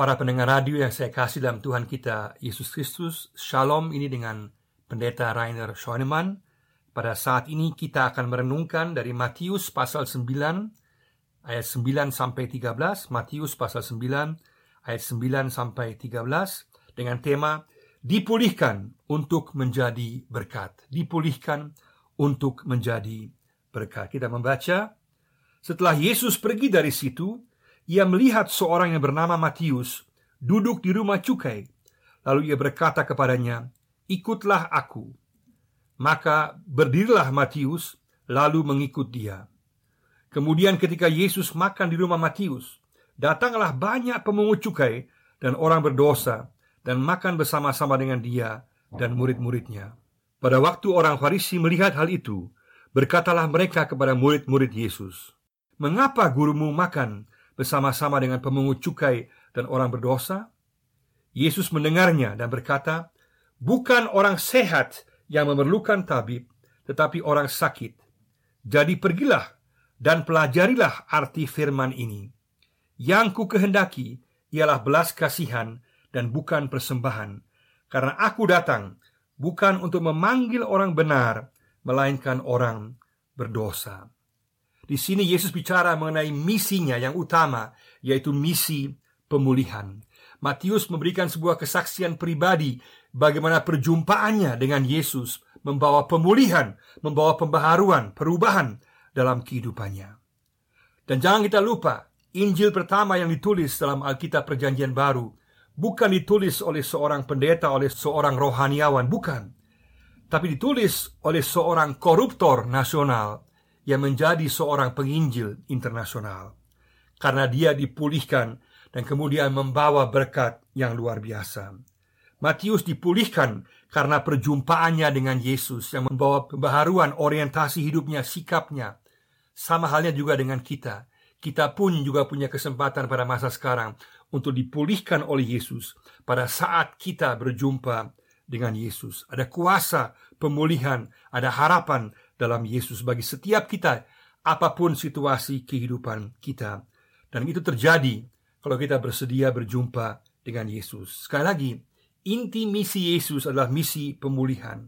Para pendengar radio yang saya kasih dalam Tuhan kita Yesus Kristus, Shalom ini dengan Pendeta Rainer Schoenemann. Pada saat ini kita akan merenungkan dari Matius pasal 9 ayat 9 sampai 13, Matius pasal 9 ayat 9 sampai 13 dengan tema dipulihkan untuk menjadi berkat. Dipulihkan untuk menjadi berkat. Kita membaca setelah Yesus pergi dari situ, ia melihat seorang yang bernama Matius duduk di rumah cukai. Lalu ia berkata kepadanya, "Ikutlah aku." Maka berdirilah Matius, lalu mengikut dia. Kemudian ketika Yesus makan di rumah Matius, datanglah banyak pemungut cukai dan orang berdosa dan makan bersama-sama dengan dia dan murid-muridnya. Pada waktu orang Farisi melihat hal itu, berkatalah mereka kepada murid-murid Yesus, "Mengapa gurumu makan bersama-sama dengan pemungut cukai dan orang berdosa? Yesus mendengarnya dan berkata, "Bukan orang sehat yang memerlukan tabib, tetapi orang sakit. Jadi pergilah dan pelajarilah arti firman ini. Yang ku kehendaki ialah belas kasihan dan bukan persembahan, karena aku datang bukan untuk memanggil orang benar, melainkan orang berdosa." Di sini Yesus bicara mengenai misinya yang utama, yaitu misi pemulihan. Matius memberikan sebuah kesaksian pribadi bagaimana perjumpaannya dengan Yesus membawa pemulihan, membawa pembaharuan, perubahan dalam kehidupannya. Dan jangan kita lupa, Injil pertama yang ditulis dalam Alkitab Perjanjian Baru bukan ditulis oleh seorang pendeta, oleh seorang rohaniawan, bukan. Tapi ditulis oleh seorang koruptor nasional yang menjadi seorang penginjil internasional karena dia dipulihkan dan kemudian membawa berkat yang luar biasa. Matius dipulihkan karena perjumpaannya dengan Yesus yang membawa pembaharuan orientasi hidupnya, sikapnya. Sama halnya juga dengan kita. Kita pun juga punya kesempatan pada masa sekarang untuk dipulihkan oleh Yesus pada saat kita berjumpa dengan Yesus. Ada kuasa pemulihan, ada harapan dalam Yesus bagi setiap kita apa pun situasi kehidupan kita. Dan itu terjadi kalau kita bersedia berjumpa dengan Yesus. Sekali lagi, inti misi Yesus adalah misi pemulihan.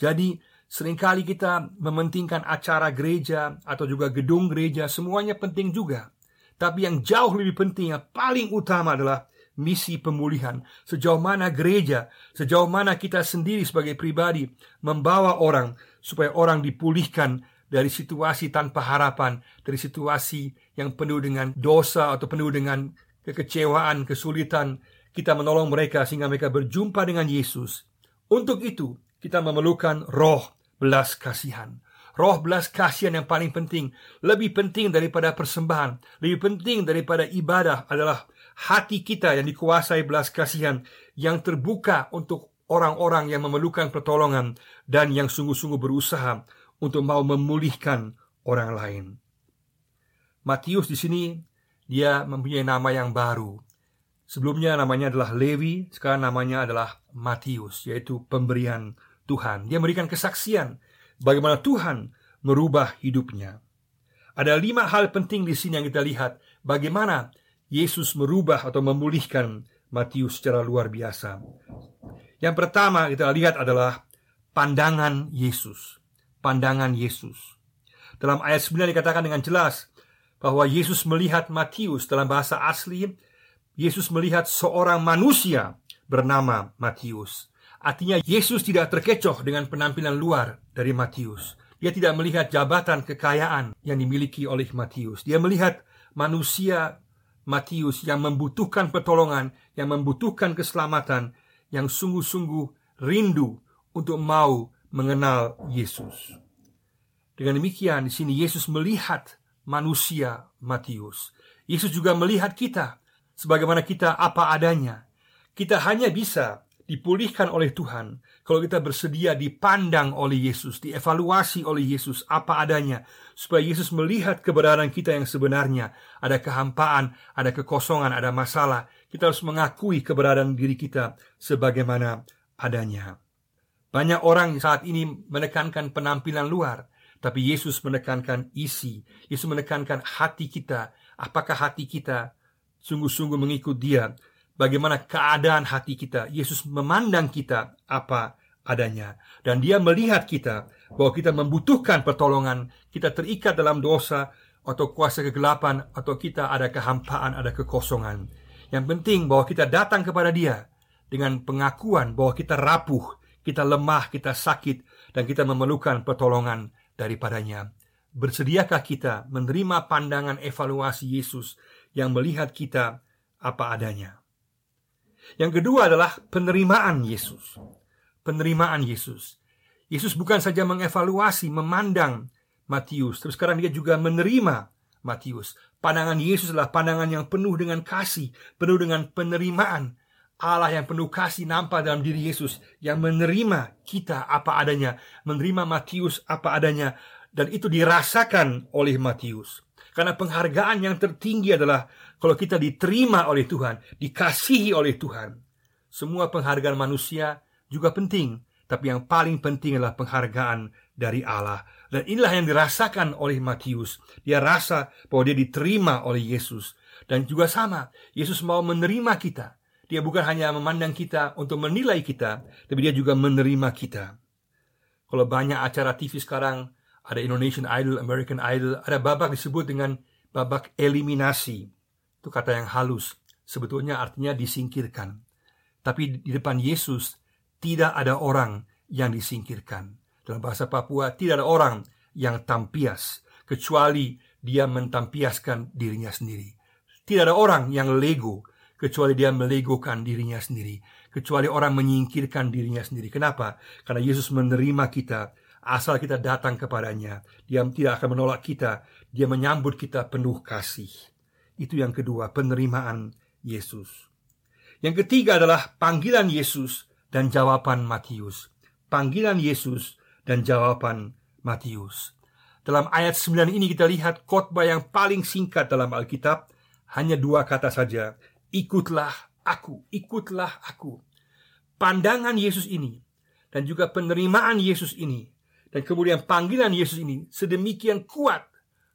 Jadi, sering kali kita mementingkan acara gereja atau juga gedung gereja, semuanya penting juga. Tapi yang jauh lebih penting, yang paling utama adalah misi pemulihan. Sejauh mana gereja, sejauh mana kita sendiri sebagai pribadi membawa orang supaya orang dipulihkan dari situasi tanpa harapan, dari situasi yang penuh dengan dosa atau penuh dengan kekecewaan, kesulitan. Kita menolong mereka sehingga mereka berjumpa dengan Yesus. Untuk itu, kita memerlukan roh belas kasihan. Roh belas kasihan yang paling penting, lebih penting daripada persembahan, lebih penting daripada ibadah adalah hati kita yang dikuasai belas kasihan yang terbuka untuk orang-orang yang memerlukan pertolongan dan yang sungguh-sungguh berusaha untuk mau memulihkan orang lain. Matius di sini dia mempunyai nama yang baru. Sebelumnya namanya adalah Lewi, sekarang namanya adalah Matius, yaitu pemberian Tuhan. Dia memberikan kesaksian bagaimana Tuhan merubah hidupnya. Ada lima hal penting di sini yang kita lihat bagaimana Yesus merubah atau memulihkan Matius secara luar biasa. Yang pertama kita lihat adalah pandangan Yesus. Pandangan Yesus. Dalam ayat 9 dikatakan dengan jelas bahwa Yesus melihat Matius dalam bahasa asli Yesus melihat seorang manusia bernama Matius. Artinya Yesus tidak terkecoh dengan penampilan luar dari Matius. Dia tidak melihat jabatan kekayaan yang dimiliki oleh Matius. Dia melihat manusia Matius yang membutuhkan pertolongan, yang membutuhkan keselamatan, yang sungguh-sungguh rindu untuk mau mengenal Yesus. Dengan demikian di sini Yesus melihat manusia Matius. Yesus juga melihat kita sebagaimana kita apa adanya. Kita hanya bisa dipulihkan oleh Tuhan kalau kita bersedia dipandang oleh Yesus, dievaluasi oleh Yesus apa adanya, supaya Yesus melihat keberadaan kita yang sebenarnya. Ada kehampaan, ada kekosongan, ada masalah. Kita harus mengakui keberadaan diri kita sebagaimana adanya. Banyak orang saat ini menekankan penampilan luar, tapi Yesus menekankan isi. Yesus menekankan hati kita. Apakah hati kita sungguh-sungguh mengikut Dia, bagaimana keadaan hati kita. Yesus memandang kita apa adanya, dan Dia melihat kita bahwa kita membutuhkan pertolongan, kita terikat dalam dosa atau kuasa kegelapan, atau kita ada kehampaan, ada kekosongan. Yang penting bahwa kita datang kepada Dia dengan pengakuan bahwa kita rapuh, kita lemah, kita sakit, dan kita memerlukan pertolongan daripadanya. Bersediakah kita menerima pandangan evaluasi Yesus yang melihat kita apa adanya? Yang kedua adalah penerimaan Yesus. Penerimaan Yesus. Yesus bukan saja mengevaluasi, memandang Matius, terus sekarang dia juga menerima Matius. Pandangan Yesus adalah pandangan yang penuh dengan kasih, penuh dengan penerimaan. Allah yang penuh kasih nampak dalam diri Yesus yang menerima kita apa adanya, menerima Matius apa adanya, dan itu dirasakan oleh Matius. Karena penghargaan yang tertinggi adalah kalau kita diterima oleh Tuhan, dikasihi oleh Tuhan. Semua penghargaan manusia juga penting, tapi yang paling penting adalah penghargaan dari Allah. Dan inilah yang dirasakan oleh Matius. Dia rasa bahwa dia diterima oleh Yesus. Dan juga sama, Yesus mau menerima kita. Dia bukan hanya memandang kita untuk menilai kita, tapi dia juga menerima kita. Kalau banyak acara TV sekarang ada Indonesian Idol, American Idol, ada babak disebut dengan babak eliminasi. Itu kata yang halus. Sebetulnya artinya disingkirkan. Tapi di depan Yesus tidak ada orang yang disingkirkan. Dalam bahasa Papua tidak ada orang yang tampias kecuali dia mentampiaskan dirinya sendiri. Tidak ada orang yang lego kecuali dia melegokan dirinya sendiri, kecuali orang menyingkirkan dirinya sendiri. Kenapa? Karena Yesus menerima kita Asal kita datang kepadanya, dia tidak akan menolak kita. Dia menyambut kita penuh kasih. Itu yang kedua, penerimaan Yesus. Yang ketiga adalah panggilan Yesus dan jawaban Matius. Panggilan Yesus dan jawaban Matius. Dalam ayat 9 ini kita lihat khotbah yang paling singkat dalam Alkitab, hanya dua kata saja, ikutlah aku, ikutlah aku. Pandangan Yesus ini dan juga penerimaan Yesus ini dan kemudian panggilan Yesus ini sedemikian kuat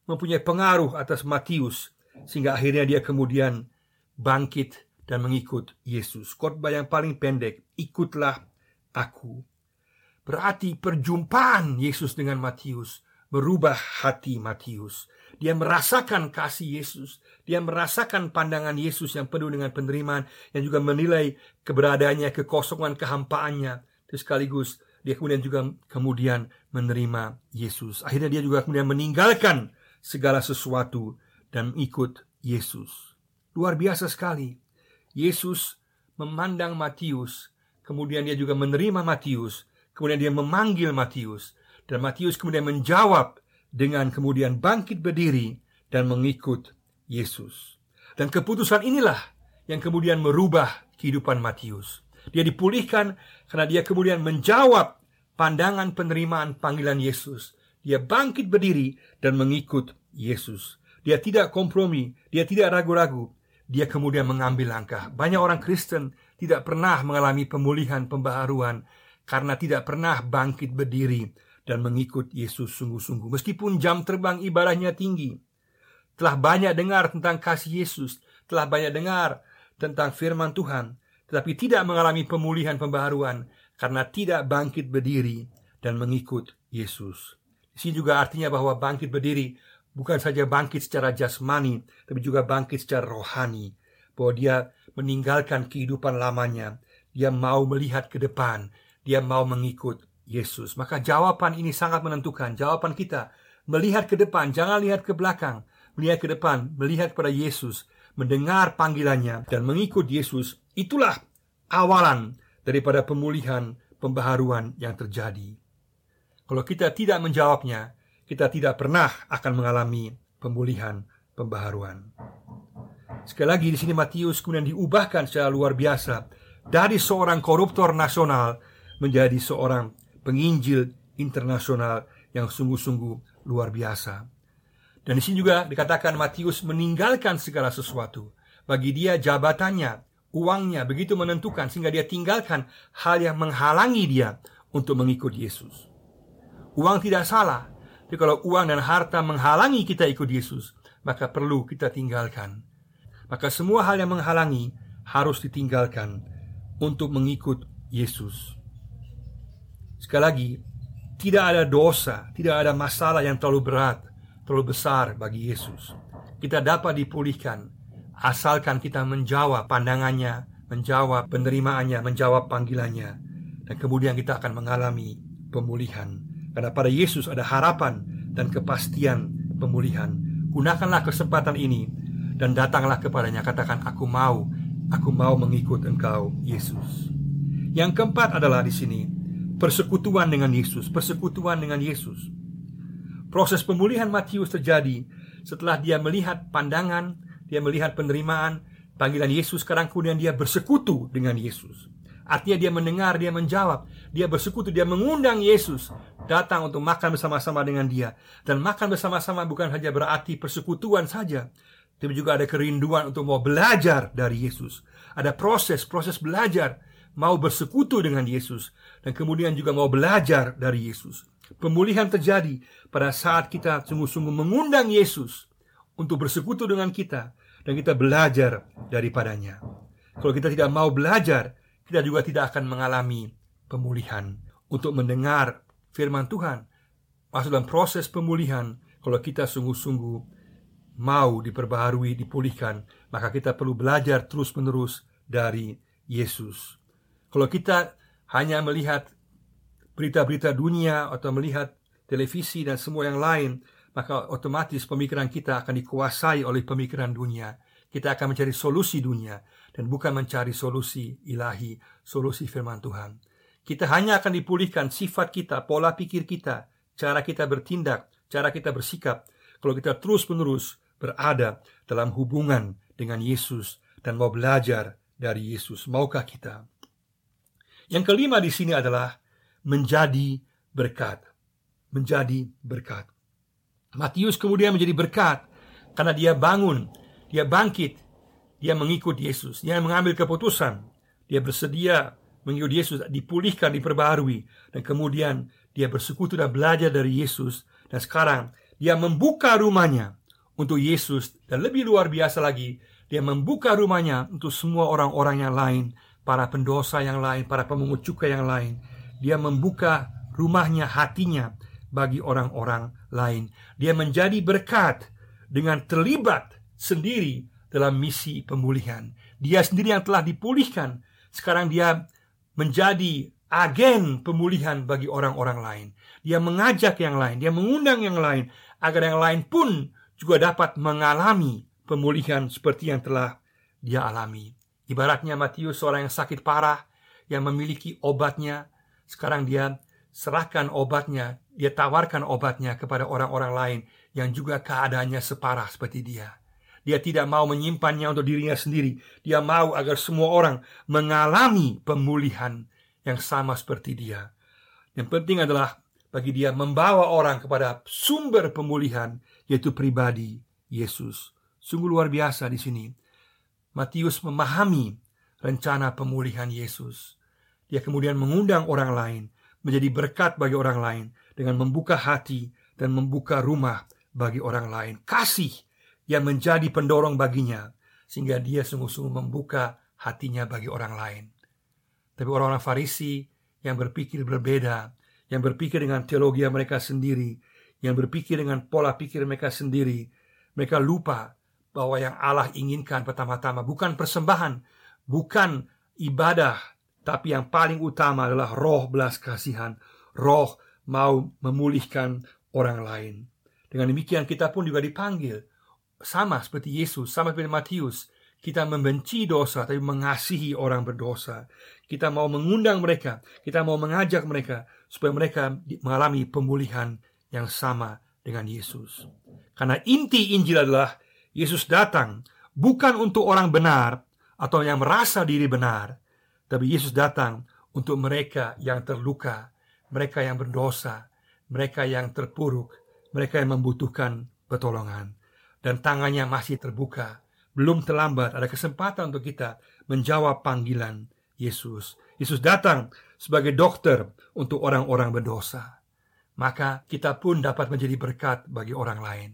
mempunyai pengaruh atas Matius sehingga akhirnya dia kemudian bangkit dan mengikut Yesus. Khotbah yang paling pendek, ikutlah aku. Berarti perjumpaan Yesus dengan Matius merubah hati Matius. Dia merasakan kasih Yesus, dia merasakan pandangan Yesus yang penuh dengan penerimaan yang juga menilai keberadaannya, kekosongan, kehampaannya, terus sekaligus dia kemudian juga kemudian menerima Yesus. Akhirnya dia juga kemudian meninggalkan segala sesuatu dan ikut Yesus. Luar biasa sekali. Yesus memandang Matius, kemudian dia juga menerima Matius, kemudian dia memanggil Matius, dan Matius kemudian menjawab dengan kemudian bangkit berdiri dan mengikut Yesus. Dan keputusan inilah yang kemudian merubah kehidupan Matius. Dia dipulihkan karena dia kemudian menjawab pandangan penerimaan panggilan Yesus. Dia bangkit berdiri dan mengikut Yesus. Dia tidak kompromi, dia tidak ragu-ragu. Dia kemudian mengambil langkah. Banyak orang Kristen tidak pernah mengalami pemulihan pembaharuan karena tidak pernah bangkit berdiri dan mengikut Yesus sungguh-sungguh. Meskipun jam terbang ibadahnya tinggi, telah banyak dengar tentang kasih Yesus, telah banyak dengar tentang firman Tuhan, tetapi tidak mengalami pemulihan pembaharuan karena tidak bangkit berdiri dan mengikut Yesus. Di sini juga artinya bahwa bangkit berdiri bukan saja bangkit secara jasmani, tapi juga bangkit secara rohani. Bahwa dia meninggalkan kehidupan lamanya, dia mau melihat ke depan, dia mau mengikut Yesus. Maka jawaban ini sangat menentukan. Jawaban kita melihat ke depan, jangan lihat ke belakang. Melihat ke depan, melihat pada Yesus, mendengar panggilannya dan mengikut Yesus Itulah awalan daripada pemulihan pembaharuan yang terjadi. Kalau kita tidak menjawabnya, kita tidak pernah akan mengalami pemulihan pembaharuan. Sekali lagi di sini Matius kemudian diubahkan secara luar biasa dari seorang koruptor nasional menjadi seorang penginjil internasional yang sungguh-sungguh luar biasa. Dan di sini juga dikatakan Matius meninggalkan segala sesuatu. Bagi dia jabatannya uangnya begitu menentukan sehingga dia tinggalkan hal yang menghalangi dia untuk mengikut Yesus. Uang tidak salah, tapi kalau uang dan harta menghalangi kita ikut Yesus, maka perlu kita tinggalkan. maka semua hal yang menghalangi harus ditinggalkan untuk mengikut Yesus. Sekali lagi, tidak ada dosa, tidak ada masalah yang terlalu berat, terlalu besar bagi Yesus. Kita dapat dipulihkan asalkan kita menjawab pandangannya, menjawab penerimaannya, menjawab panggilannya, dan kemudian kita akan mengalami pemulihan. Karena pada Yesus ada harapan dan kepastian pemulihan. Gunakanlah kesempatan ini dan datanglah kepadanya. Katakan, "Aku mau, aku mau mengikut Engkau, Yesus." Yang keempat adalah di sini persekutuan dengan Yesus, persekutuan dengan Yesus. Proses pemulihan Matius terjadi setelah dia melihat pandangan, dia melihat penerimaan panggilan Yesus, sekarang kemudian dia bersekutu dengan Yesus. Artinya dia mendengar, dia menjawab, dia bersekutu, dia mengundang Yesus datang untuk makan bersama-sama dengan dia. Dan makan bersama-sama bukan hanya berarti persekutuan saja, tapi juga ada kerinduan untuk mau belajar dari Yesus. Ada proses, proses belajar, mau bersekutu dengan Yesus dan kemudian juga mau belajar dari Yesus. Pemulihan terjadi pada saat kita sungguh-sungguh mengundang Yesus untuk bersekutu dengan kita dan kita belajar daripadanya. Kalau kita tidak mau belajar, kita juga tidak akan mengalami pemulihan. Untuk mendengar firman Tuhan, masuk dalam proses pemulihan, kalau kita sungguh-sungguh mau diperbaharui, dipulihkan, maka kita perlu belajar terus-menerus dari Yesus. Kalau kita hanya melihat berita-berita dunia atau melihat televisi dan semua yang lain, maka otomatis pemikiran kita akan dikuasai oleh pemikiran dunia. Kita akan mencari solusi dunia dan bukan mencari solusi ilahi, solusi firman Tuhan. Kita hanya akan dipulihkan sifat kita, pola pikir kita, cara kita bertindak, cara kita bersikap kalau kita terus-menerus berada dalam hubungan dengan Yesus dan mau belajar dari Yesus. Maukah kita? Yang kelima di sini adalah menjadi berkat. Menjadi berkat. Matius kemudian menjadi berkat karena dia bangun, dia bangkit dia mengikut Yesus, dia mengambil keputusan, dia bersedia mengikut Yesus, dipulihkan, diperbarui, dan kemudian dia bersekutu dan belajar dari Yesus, dan sekarang dia membuka rumahnya untuk Yesus, dan lebih luar biasa lagi, dia membuka rumahnya untuk semua orang-orang yang lain, para pendosa yang lain, para pemungut cukai yang lain. Dia membuka rumahnya, hatinya bagi orang-orang lain. Dia menjadi berkat dengan terlibat sendiri dalam misi pemulihan. Dia sendiri yang telah dipulihkan, sekarang dia menjadi agen pemulihan bagi orang-orang lain. Dia mengajak yang lain, dia mengundang yang lain agar yang lain pun juga dapat mengalami pemulihan seperti yang telah dia alami. Ibaratnya Matius seorang yang sakit parah yang memiliki obatnya, sekarang dia serahkan obatnya, dia tawarkan obatnya kepada orang-orang lain yang juga keadaannya separah seperti dia. Dia tidak mau menyimpannya untuk dirinya sendiri. Dia mau agar semua orang mengalami pemulihan yang sama seperti dia. Yang penting adalah bagi dia membawa orang kepada sumber pemulihan yaitu pribadi Yesus. Sungguh luar biasa di sini. Matius memahami rencana pemulihan Yesus. Dia kemudian mengundang orang lain menjadi berkat bagi orang lain dengan membuka hati dan membuka rumah bagi orang lain. Kasih yang menjadi pendorong baginya sehingga dia sungguh-sungguh membuka hatinya bagi orang lain. Tapi orang-orang Farisi yang berpikir berbeda, yang berpikir dengan teologi mereka sendiri, yang berpikir dengan pola pikir mereka sendiri, mereka lupa bahwa yang Allah inginkan pertama-tama bukan persembahan, bukan ibadah, tapi yang paling utama adalah roh belas kasihan, roh mau memulihkan orang lain. Dengan demikian kita pun juga dipanggil sama seperti Yesus, sama seperti Matius, kita membenci dosa tapi mengasihi orang berdosa. Kita mau mengundang mereka, kita mau mengajak mereka supaya mereka mengalami pemulihan yang sama dengan Yesus. Karena inti Injil adalah Yesus datang bukan untuk orang benar atau yang merasa diri benar, tapi Yesus datang untuk mereka yang terluka, mereka yang berdosa, mereka yang terpuruk, mereka yang membutuhkan pertolongan dan tangannya masih terbuka. Belum terlambat, ada kesempatan untuk kita menjawab panggilan Yesus. Yesus datang sebagai dokter untuk orang-orang berdosa. Maka kita pun dapat menjadi berkat bagi orang lain.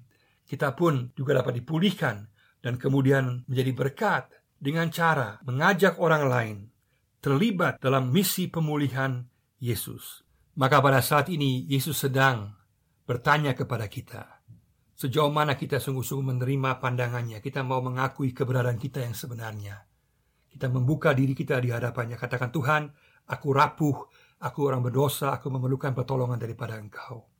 Kita pun juga dapat dipulihkan dan kemudian menjadi berkat dengan cara mengajak orang lain terlibat dalam misi pemulihan Yesus. Maka pada saat ini Yesus sedang bertanya kepada kita, sejauh mana kita sungguh-sungguh menerima pandangannya, kita mau mengakui keberadaan kita yang sebenarnya. Kita membuka diri kita di hadapannya, katakan Tuhan, aku rapuh, aku orang berdosa, aku memerlukan pertolongan daripada Engkau.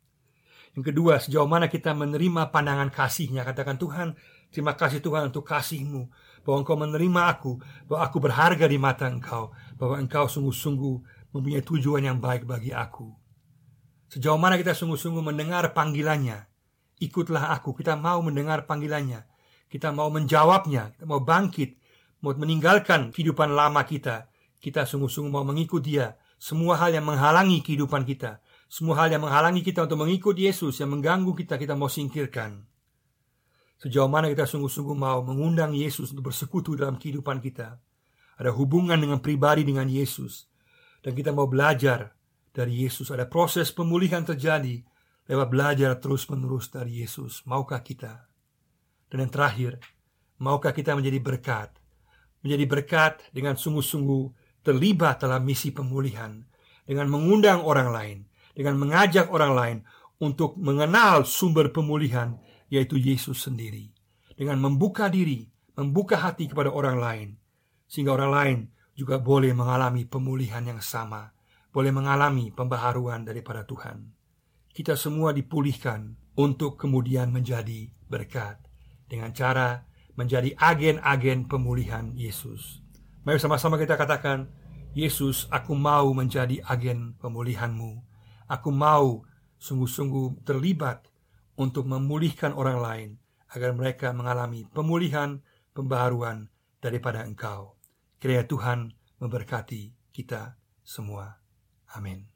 Yang kedua, sejauh mana kita menerima pandangan kasihnya, katakan Tuhan, terima kasih Tuhan untuk kasihmu, bahwa Engkau menerima aku, bahwa aku berharga di mata Engkau, bahwa Engkau sungguh-sungguh mempunyai tujuan yang baik bagi aku. Sejauh mana kita sungguh-sungguh mendengar panggilannya, ikutlah aku. Kita mau mendengar panggilannya, kita mau menjawabnya, kita mau bangkit, mau meninggalkan kehidupan lama kita. Kita sungguh-sungguh mau mengikut Dia. Semua hal yang menghalangi kehidupan kita, semua hal yang menghalangi kita untuk mengikut Yesus, yang mengganggu kita, kita mau singkirkan. Sejauh mana kita sungguh-sungguh mau mengundang Yesus untuk bersekutu dalam kehidupan kita. Ada hubungan dengan pribadi dengan Yesus dan kita mau belajar dari Yesus. Ada proses pemulihan terjadi lewat belajar terus-menerus dari Yesus. Maukah kita? Dan yang terakhir, maukah kita menjadi berkat? Menjadi berkat dengan sungguh-sungguh terlibat dalam misi pemulihan, dengan mengundang orang lain, dengan mengajak orang lain untuk mengenal sumber pemulihan, yaitu Yesus sendiri, dengan membuka diri, membuka hati kepada orang lain, sehingga orang lain juga boleh mengalami pemulihan yang sama, boleh mengalami pembaharuan daripada Tuhan. Kita semua dipulihkan untuk kemudian menjadi berkat dengan cara menjadi agen-agen pemulihan Yesus. Mari sama-sama kita katakan, Yesus, aku mau menjadi agen pemulihanmu. Aku mau sungguh-sungguh terlibat untuk memulihkan orang lain agar mereka mengalami pemulihan, pembaharuan daripada Engkau. Kiranya Tuhan memberkati kita semua. Amin.